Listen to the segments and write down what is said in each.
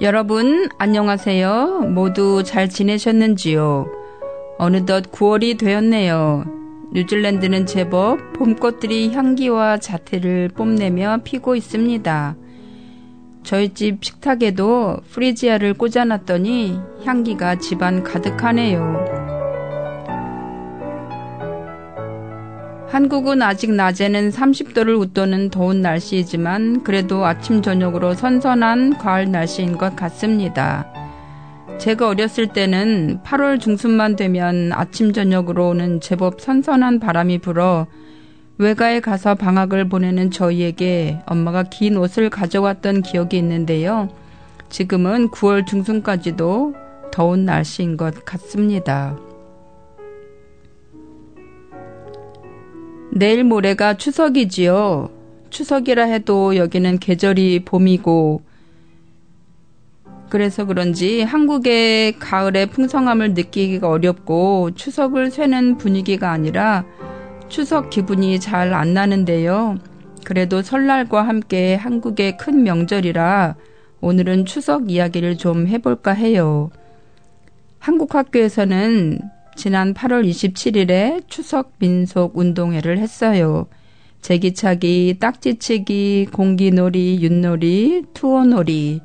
여러분, 안녕하세요. 모두 잘 지내셨는지요? 어느덧 9월이 되었네요. 뉴질랜드는 제법 봄꽃들이 향기와 자태를 뽐내며 피고 있습니다. 저희 집 식탁에도 프리지아를 꽂아놨더니 향기가 집안 가득하네요. 한국은 아직 낮에는 30도를 웃도는 더운 날씨이지만 그래도 아침 저녁으로 선선한 가을 날씨인 것 같습니다. 제가 어렸을 때는 8월 중순만 되면 아침 저녁으로 오는 제법 선선한 바람이 불어 외가에 가서 방학을 보내는 저희에게 엄마가 긴 옷을 가져왔던 기억이 있는데요. 지금은 9월 중순까지도 더운 날씨인 것 같습니다. 내일 모레가 추석이지요. 추석이라 해도 여기는 계절이 봄이고, 그래서 그런지 한국의 가을의 풍성함을 느끼기가 어렵고 추석을 쇠는 분위기가 아니라 추석 기분이 잘 안 나는데요. 그래도 설날과 함께 한국의 큰 명절이라 오늘은 추석 이야기를 좀 해볼까 해요. 한국 학교에서는 지난 8월 27일에 추석 민속 운동회를 했어요. 제기차기, 딱지치기, 공기놀이, 윷놀이, 투어놀이,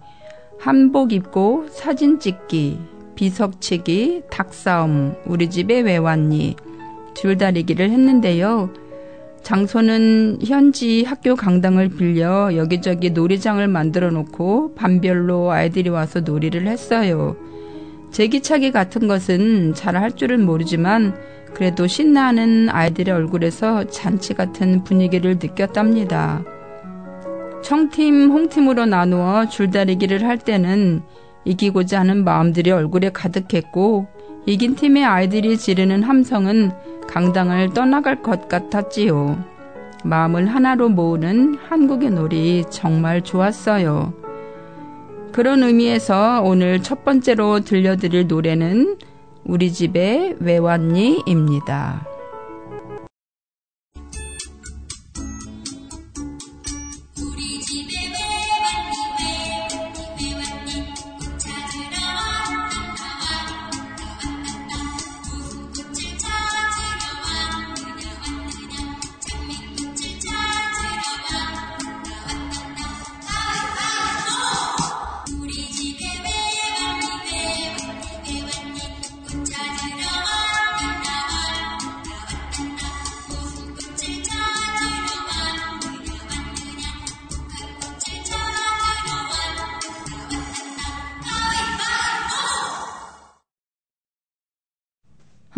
한복 입고 사진 찍기, 비석치기, 닭싸움, 우리 집에 왜 왔니? 줄다리기를 했는데요. 장소는 현지 학교 강당을 빌려 여기저기 놀이장을 만들어 놓고 반별로 아이들이 와서 놀이를 했어요. 제기차기 같은 것은 잘 할 줄은 모르지만 그래도 신나는 아이들의 얼굴에서 잔치 같은 분위기를 느꼈답니다. 청팀, 홍팀으로 나누어 줄다리기를 할 때는 이기고자 하는 마음들이 얼굴에 가득했고 이긴 팀의 아이들이 지르는 함성은 강당을 떠나갈 것 같았지요. 마음을 하나로 모으는 한국의 놀이 정말 좋았어요. 그런 의미에서 오늘 첫 번째로 들려드릴 노래는 우리 집에 왜 왔니? 입니다.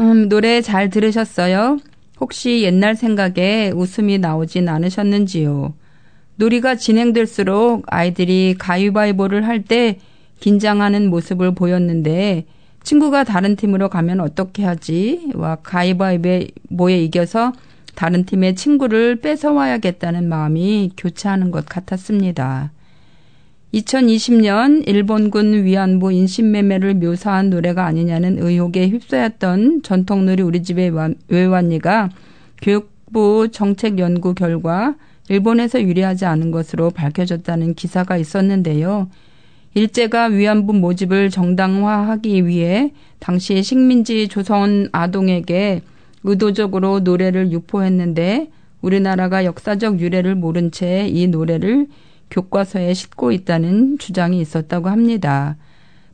음, 노래 잘 들으셨어요? 혹시 옛날 생각에 웃음이 나오진 않으셨는지요? 놀이가 진행될수록 아이들이 가위바위보를 할 때 긴장하는 모습을 보였는데 친구가 다른 팀으로 가면 어떻게 하지? 와 가위바위보에 이겨서 다른 팀의 친구를 뺏어와야겠다는 마음이 교차하는 것 같았습니다. 2020년 일본군 위안부 인신매매를 묘사한 노래가 아니냐는 의혹에 휩싸였던 전통놀이 우리 집의 외환이가 교육부 정책 연구 결과 일본에서 유리하지 않은 것으로 밝혀졌다는 기사가 있었는데요. 일제가 위안부 모집을 정당화하기 위해 당시 식민지 조선 아동에게 의도적으로 노래를 유포했는데 우리나라가 역사적 유래를 모른 채 이 노래를 교과서에 싣고 있다는 주장이 있었다고 합니다.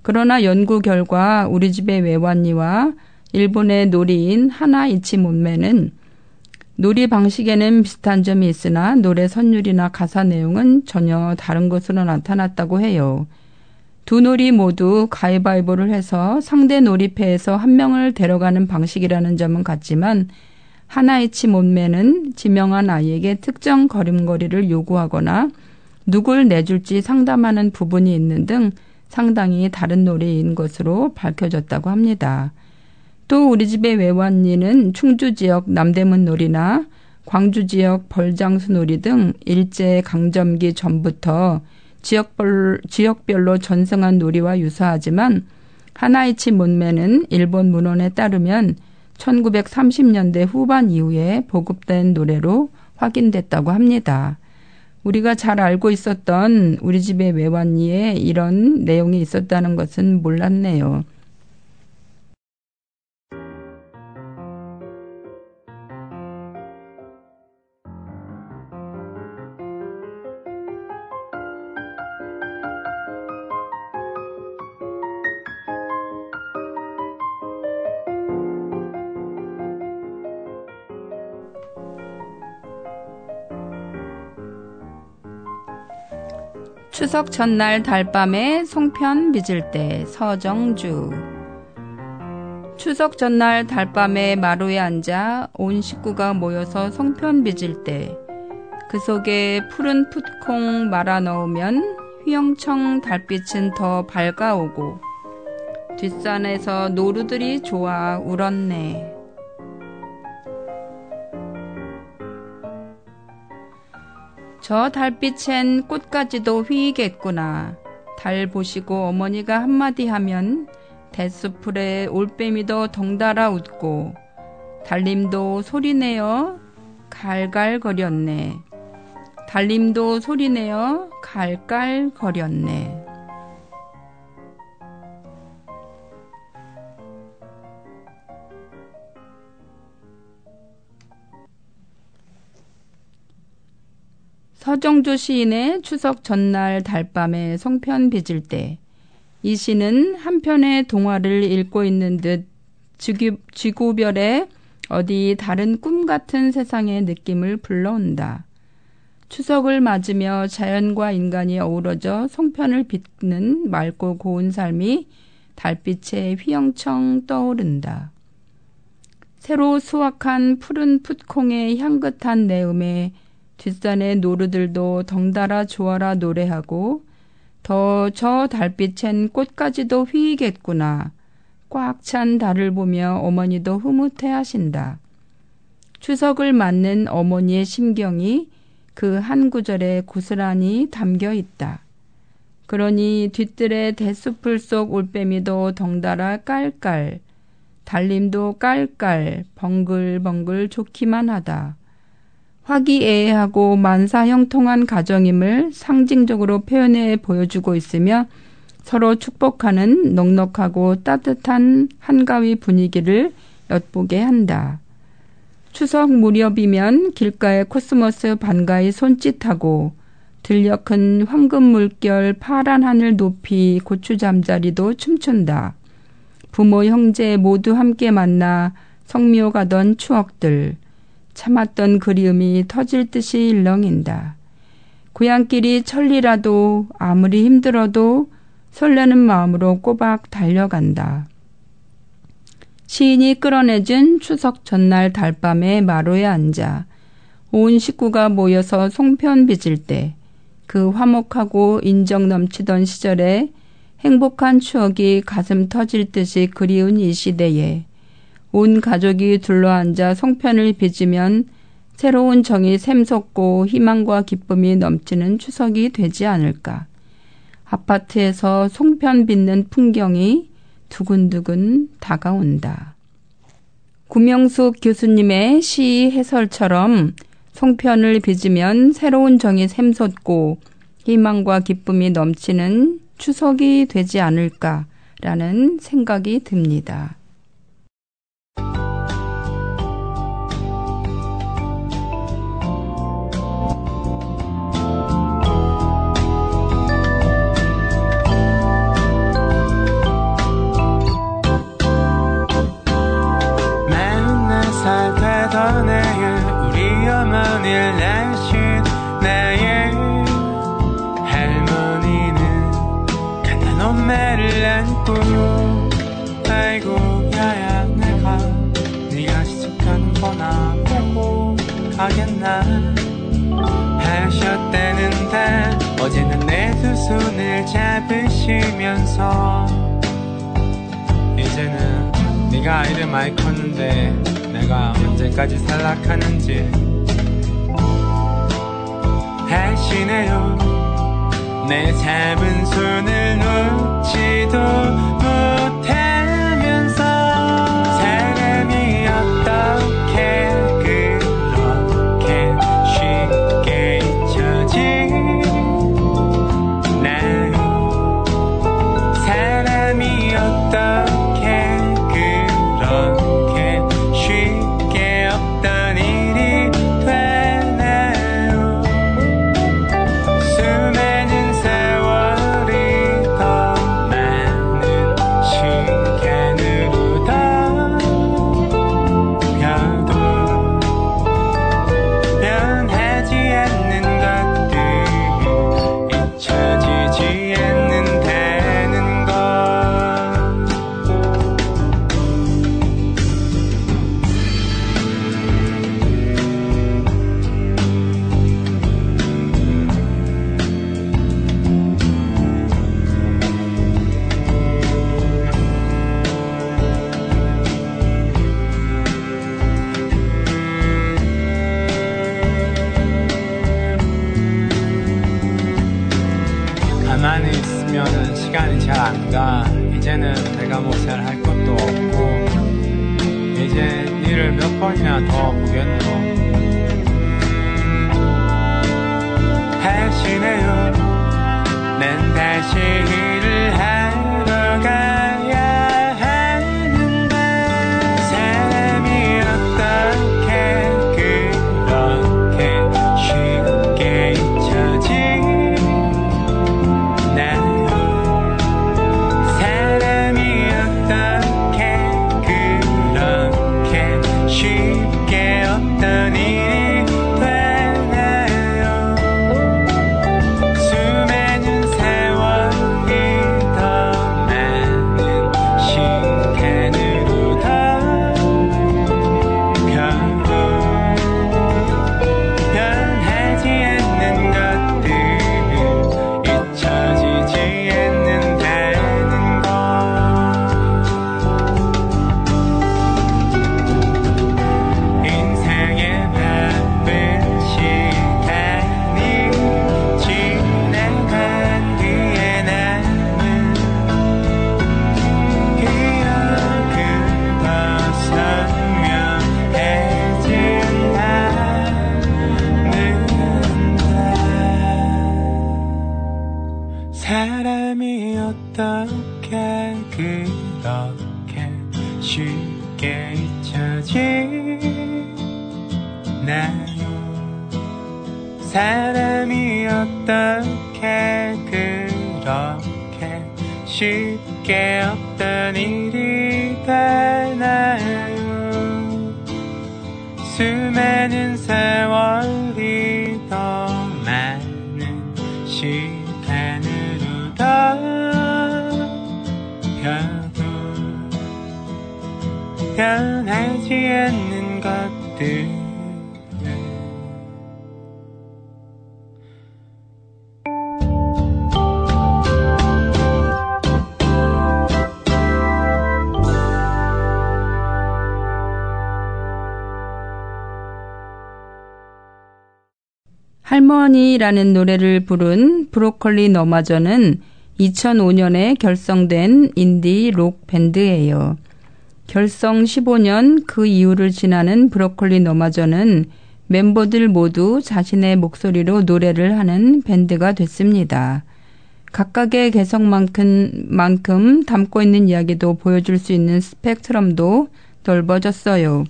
그러나 연구 결과 우리 집의 외환이와 일본의 놀이인 하나이치 몸매는 놀이 방식에는 비슷한 점이 있으나 노래 선율이나 가사 내용은 전혀 다른 것으로 나타났다고 해요. 두 놀이 모두 가위바위보를 해서 상대 놀이패에서 한 명을 데려가는 방식이라는 점은 같지만 하나이치 몸매는 지명한 아이에게 특정 걸음걸이를 요구하거나 누굴 내줄지 상담하는 부분이 있는 등 상당히 다른 놀이인 것으로 밝혀졌다고 합니다. 또 우리 집의 외환리는 충주 지역 남대문 놀이나 광주 지역 벌장수 놀이 등 일제 강점기 전부터 지역별, 지역별로 전승한 놀이와 유사하지만 하나이치 문매는 일본 문헌에 따르면 1930년대 후반 이후에 보급된 노래로 확인됐다고 합니다. 우리가 잘 알고 있었던 우리 집의 외환리에 이런 내용이 있었다는 것은 몰랐네요. 추석 전날 달밤에 송편 빚을 때 서정주 추석 전날 달밤에 마루에 앉아 온 식구가 모여서 송편 빚을 때 그 속에 푸른 풋콩 말아 넣으면 휘영청 달빛은 더 밝아오고 뒷산에서 노루들이 좋아 울었네. 저 달빛엔 꽃까지도 휘겠구나. 달 보시고 어머니가 한마디 하면 대수풀에 올빼미도 덩달아 웃고 달림도 소리내어 갈갈거렸네. 달림도 소리내어 갈갈거렸네. 서정조 시인의 추석 전날 달밤에 송편 빚을 때 이 시는 한편의 동화를 읽고 있는 듯 지구, 지구별의 어디 다른 꿈 같은 세상의 느낌을 불러온다. 추석을 맞으며 자연과 인간이 어우러져 송편을 빚는 맑고 고운 삶이 달빛에 휘영청 떠오른다. 새로 수확한 푸른 풋콩의 향긋한 내음에 뒷산의 노루들도 덩달아 좋아라 노래하고 더 저 달빛엔 꽃까지도 휘겠구나. 꽉 찬 달을 보며 어머니도 흐뭇해 하신다. 추석을 맞는 어머니의 심경이 그 한 구절에 고스란히 담겨 있다. 그러니 뒤뜰의 대숲풀 속 올빼미도 덩달아 깔깔, 달림도 깔깔, 벙글벙글 좋기만 하다. 화기애애하고 만사형통한 가정임을 상징적으로 표현해 보여주고 있으며 서로 축복하는 넉넉하고 따뜻한 한가위 분위기를 엿보게 한다. 추석 무렵이면 길가에 코스모스 반가이 손짓하고 들녘 큰 황금 물결 파란 하늘 높이 고추 잠자리도 춤춘다. 부모 형제 모두 함께 만나 성묘 가던 추억들 참았던 그리움이 터질 듯이 일렁인다. 고향길이 천리라도 아무리 힘들어도 설레는 마음으로 꼬박 달려간다. 시인이 끌어내준 추석 전날 달밤에 마루에 앉아 온 식구가 모여서 송편 빚을 때 그 화목하고 인정 넘치던 시절에 행복한 추억이 가슴 터질 듯이 그리운 이 시대에 온 가족이 둘러앉아 송편을 빚으면 새로운 정이 샘솟고 희망과 기쁨이 넘치는 추석이 되지 않을까. 아파트에서 송편 빚는 풍경이 두근두근 다가온다. 구명숙 교수님의 시 해설처럼 송편을 빚으면 새로운 정이 샘솟고 희망과 기쁨이 넘치는 추석이 되지 않을까라는 생각이 듭니다. 아이를 많이 컸는데 내가 언제까지 살락하는지. 하시네요. 내 잡은 할머니라는 노래를 부른 브로콜리 너마저는 2005년에 결성된 인디 록 밴드예요. 결성 15년 그 이후를 지나는 브로콜리 너마저는 멤버들 모두 자신의 목소리로 노래를 하는 밴드가 됐습니다. 각각의 개성만큼 만큼 담고 있는 이야기도 보여줄 수 있는 스펙트럼도 넓어졌어요.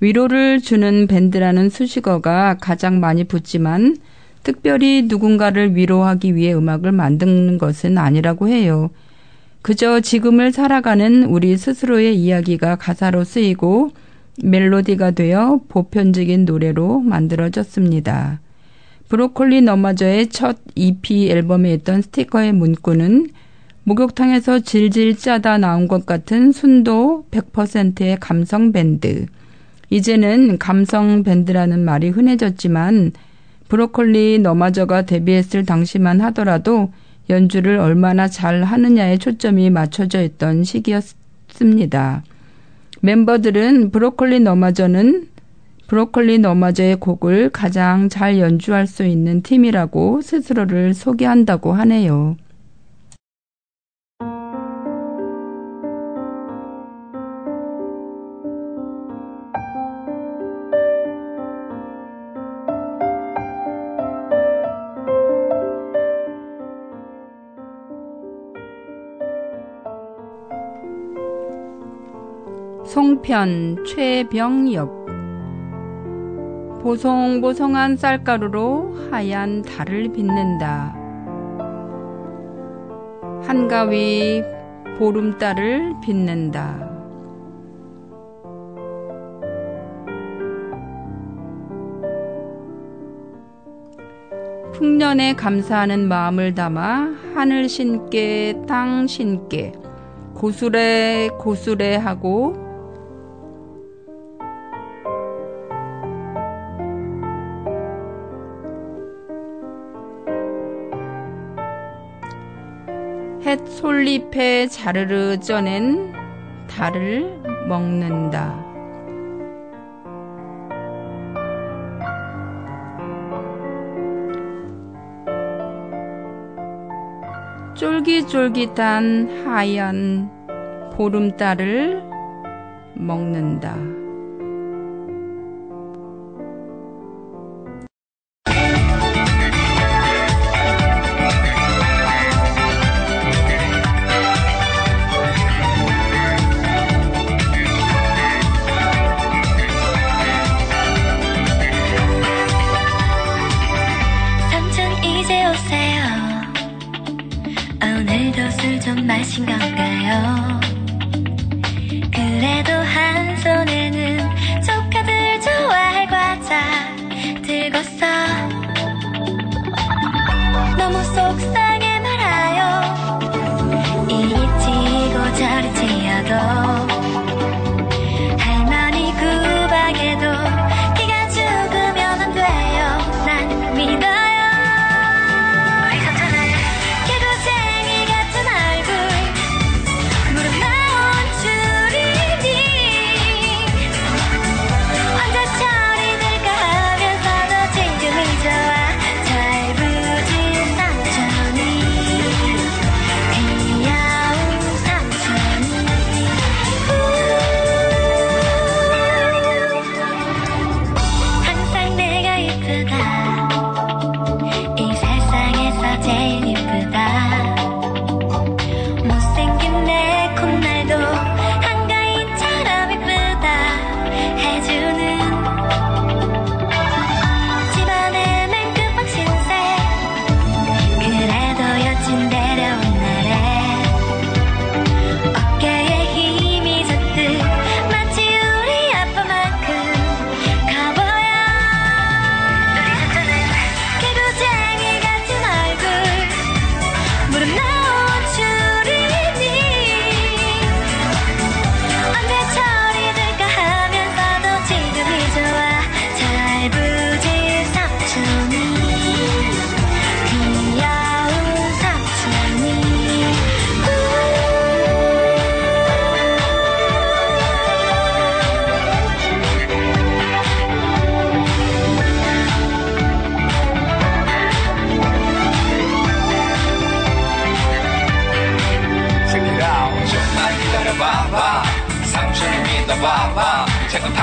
위로를 주는 밴드라는 수식어가 가장 많이 붙지만 특별히 누군가를 위로하기 위해 음악을 만드는 것은 아니라고 해요. 그저 지금을 살아가는 우리 스스로의 이야기가 가사로 쓰이고 멜로디가 되어 보편적인 노래로 만들어졌습니다. 브로콜리 너마저의 첫 EP 앨범에 있던 스티커의 문구는 목욕탕에서 질질 짜다 나온 것 같은 순도 100%의 감성 밴드. 이제는 감성 밴드라는 말이 흔해졌지만 브로콜리 너마저가 데뷔했을 당시만 하더라도 연주를 얼마나 잘 하느냐에 초점이 맞춰져 있던 시기였습니다. 멤버들은 브로콜리 너마저는 브로콜리 너마저의 곡을 가장 잘 연주할 수 있는 팀이라고 스스로를 소개한다고 하네요. 송편 최병엽 보송보송한 쌀가루로 하얀 달을 빚는다. 한가위 보름달을 빚는다. 풍년에 감사하는 마음을 담아 하늘 신께 땅 신께 고수래 고수래 하고 햇 솔잎에 자르르 쪄낸 달을 먹는다. 쫄깃쫄깃한 하얀 보름달을 먹는다.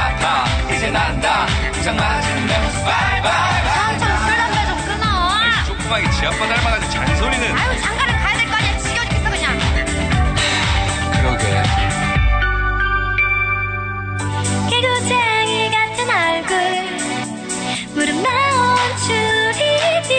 팍팍 이제 난다. 부상 맞은 면 바이바이. 술 담배 좀 끊어. 조그마게 지 아빠 닮아가지고 잔소리는. 아유 장가를 가야 될 거 아니야. 지겨워 죽겠어 그냥. 그러게. 개구쟁이 같은 얼굴. 무릎 나온 줄이니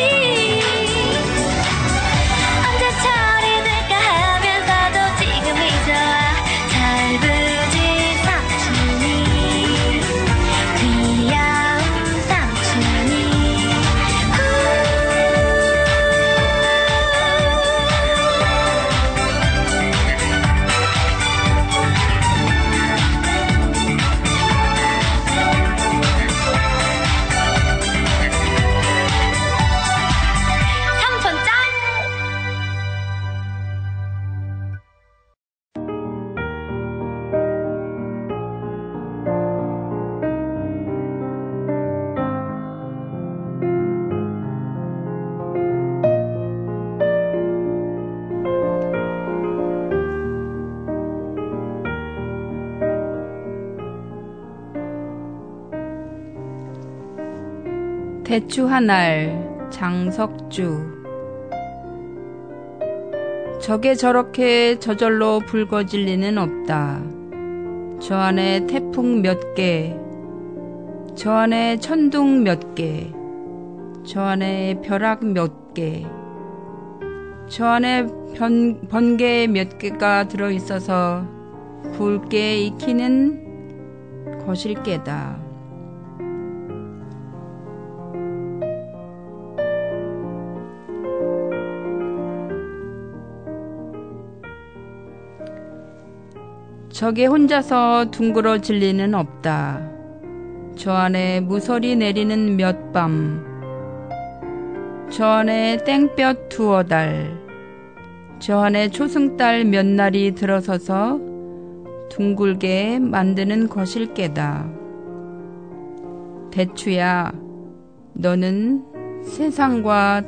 대추 한 알 장석주 저게 저렇게 저절로 붉어질 리는 없다. 저 안에 태풍 몇 개, 저 안에 천둥 몇 개, 저 안에 벼락 몇 개, 저 안에 변, 번개 몇 개가 들어있어서 굵게 익히는 거실게다. 저게 혼자서 둥그러 질 리는 없다. 저 안에 무서리 내리는 몇 밤, 저 안에 땡볕 두어 달, 저 안에 초승달 몇 날이 들어서서 둥글게 만드는 것일게다. 대추야, 너는 세상과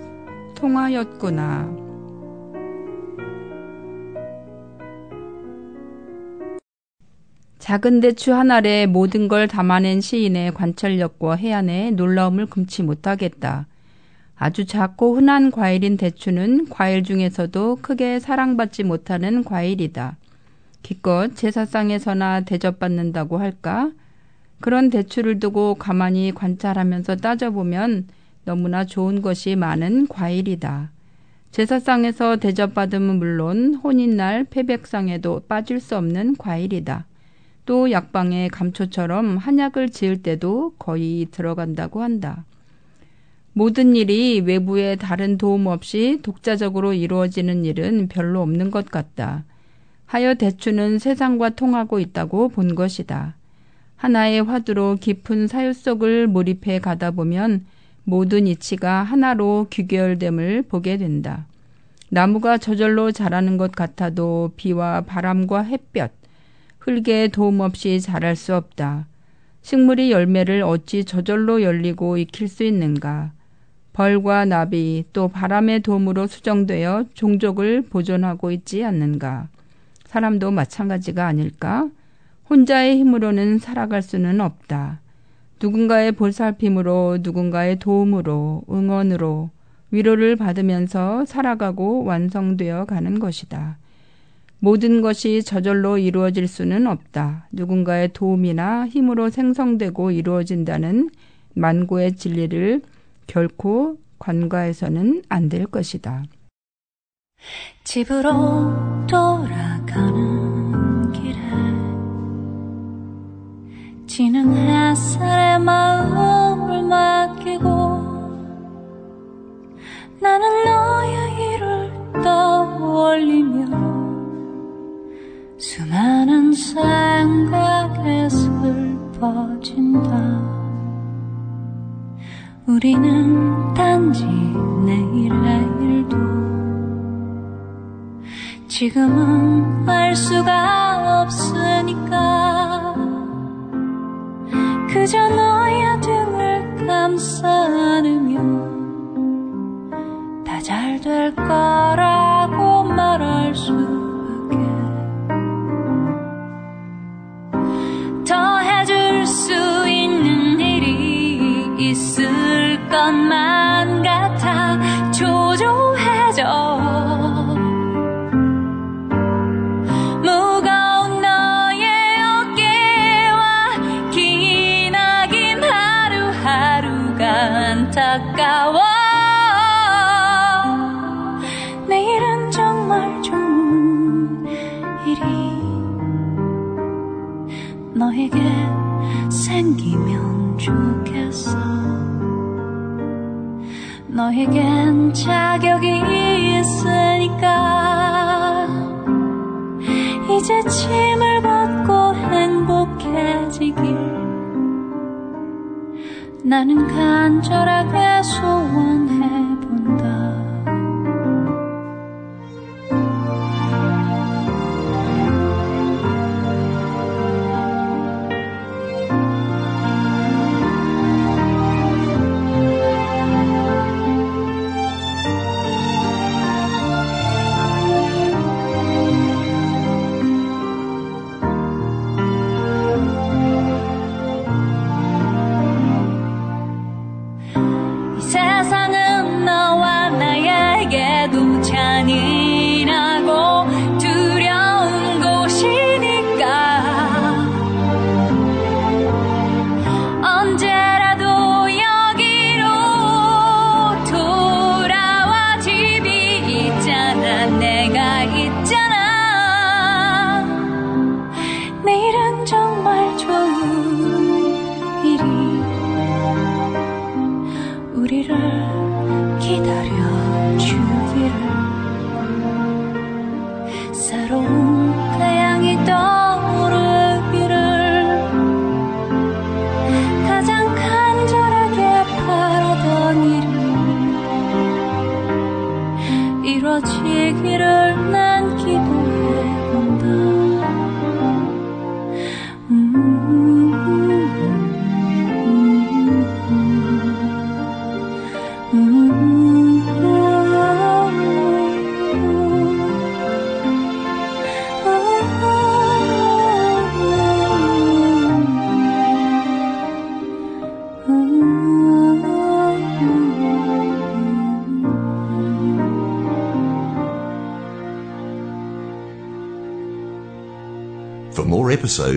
통하였구나. 작은 대추 한 알에 모든 걸 담아낸 시인의 관찰력과 해안의 놀라움을 금치 못하겠다. 아주 작고 흔한 과일인 대추는 과일 중에서도 크게 사랑받지 못하는 과일이다. 기껏 제사상에서나 대접받는다고 할까? 그런 대추를 두고 가만히 관찰하면서 따져보면 너무나 좋은 것이 많은 과일이다. 제사상에서 대접받으면 물론 혼인날 패백상에도 빠질 수 없는 과일이다. 또 약방의 감초처럼 한약을 지을 때도 거의 들어간다고 한다. 모든 일이 외부의 다른 도움 없이 독자적으로 이루어지는 일은 별로 없는 것 같다. 하여 대추는 세상과 통하고 있다고 본 것이다. 하나의 화두로 깊은 사유 속을 몰입해 가다 보면 모든 이치가 하나로 규결됨을 보게 된다. 나무가 저절로 자라는 것 같아도 비와 바람과 햇볕, 흙에 도움 없이 자랄 수 없다. 식물이 열매를 어찌 저절로 열리고 익힐 수 있는가? 벌과 나비 또 바람의 도움으로 수정되어 종족을 보존하고 있지 않는가? 사람도 마찬가지가 아닐까? 혼자의 힘으로는 살아갈 수는 없다. 누군가의 볼살핌으로 누군가의 도움으로 응원으로 위로를 받으면서 살아가고 완성되어 가는 것이다. 모든 것이 저절로 이루어질 수는 없다. 누군가의 도움이나 힘으로 생성되고 이루어진다는 만고의 진리를 결코 관과해서는 안 될 것이다. 집으로 돌아가는 길에 지는 햇살에 마음을 맡기고 나는 너의 일을 떠올리며 수많은 생각에 슬퍼진다. 우리는 단지 내일의 일도 지금은 알 수가 없으니까. 그저 너의 등을 감싸 안으며 다잘 될 거라 것만 같아 조조해져. 안타까워. 내일은 정말 좋은 일이 너에게 생기면 좋은 너에겐 자격이 있으니까. 이제 짐을 벗고 행복해지길. 나는 간절하게 소원해 지기를 난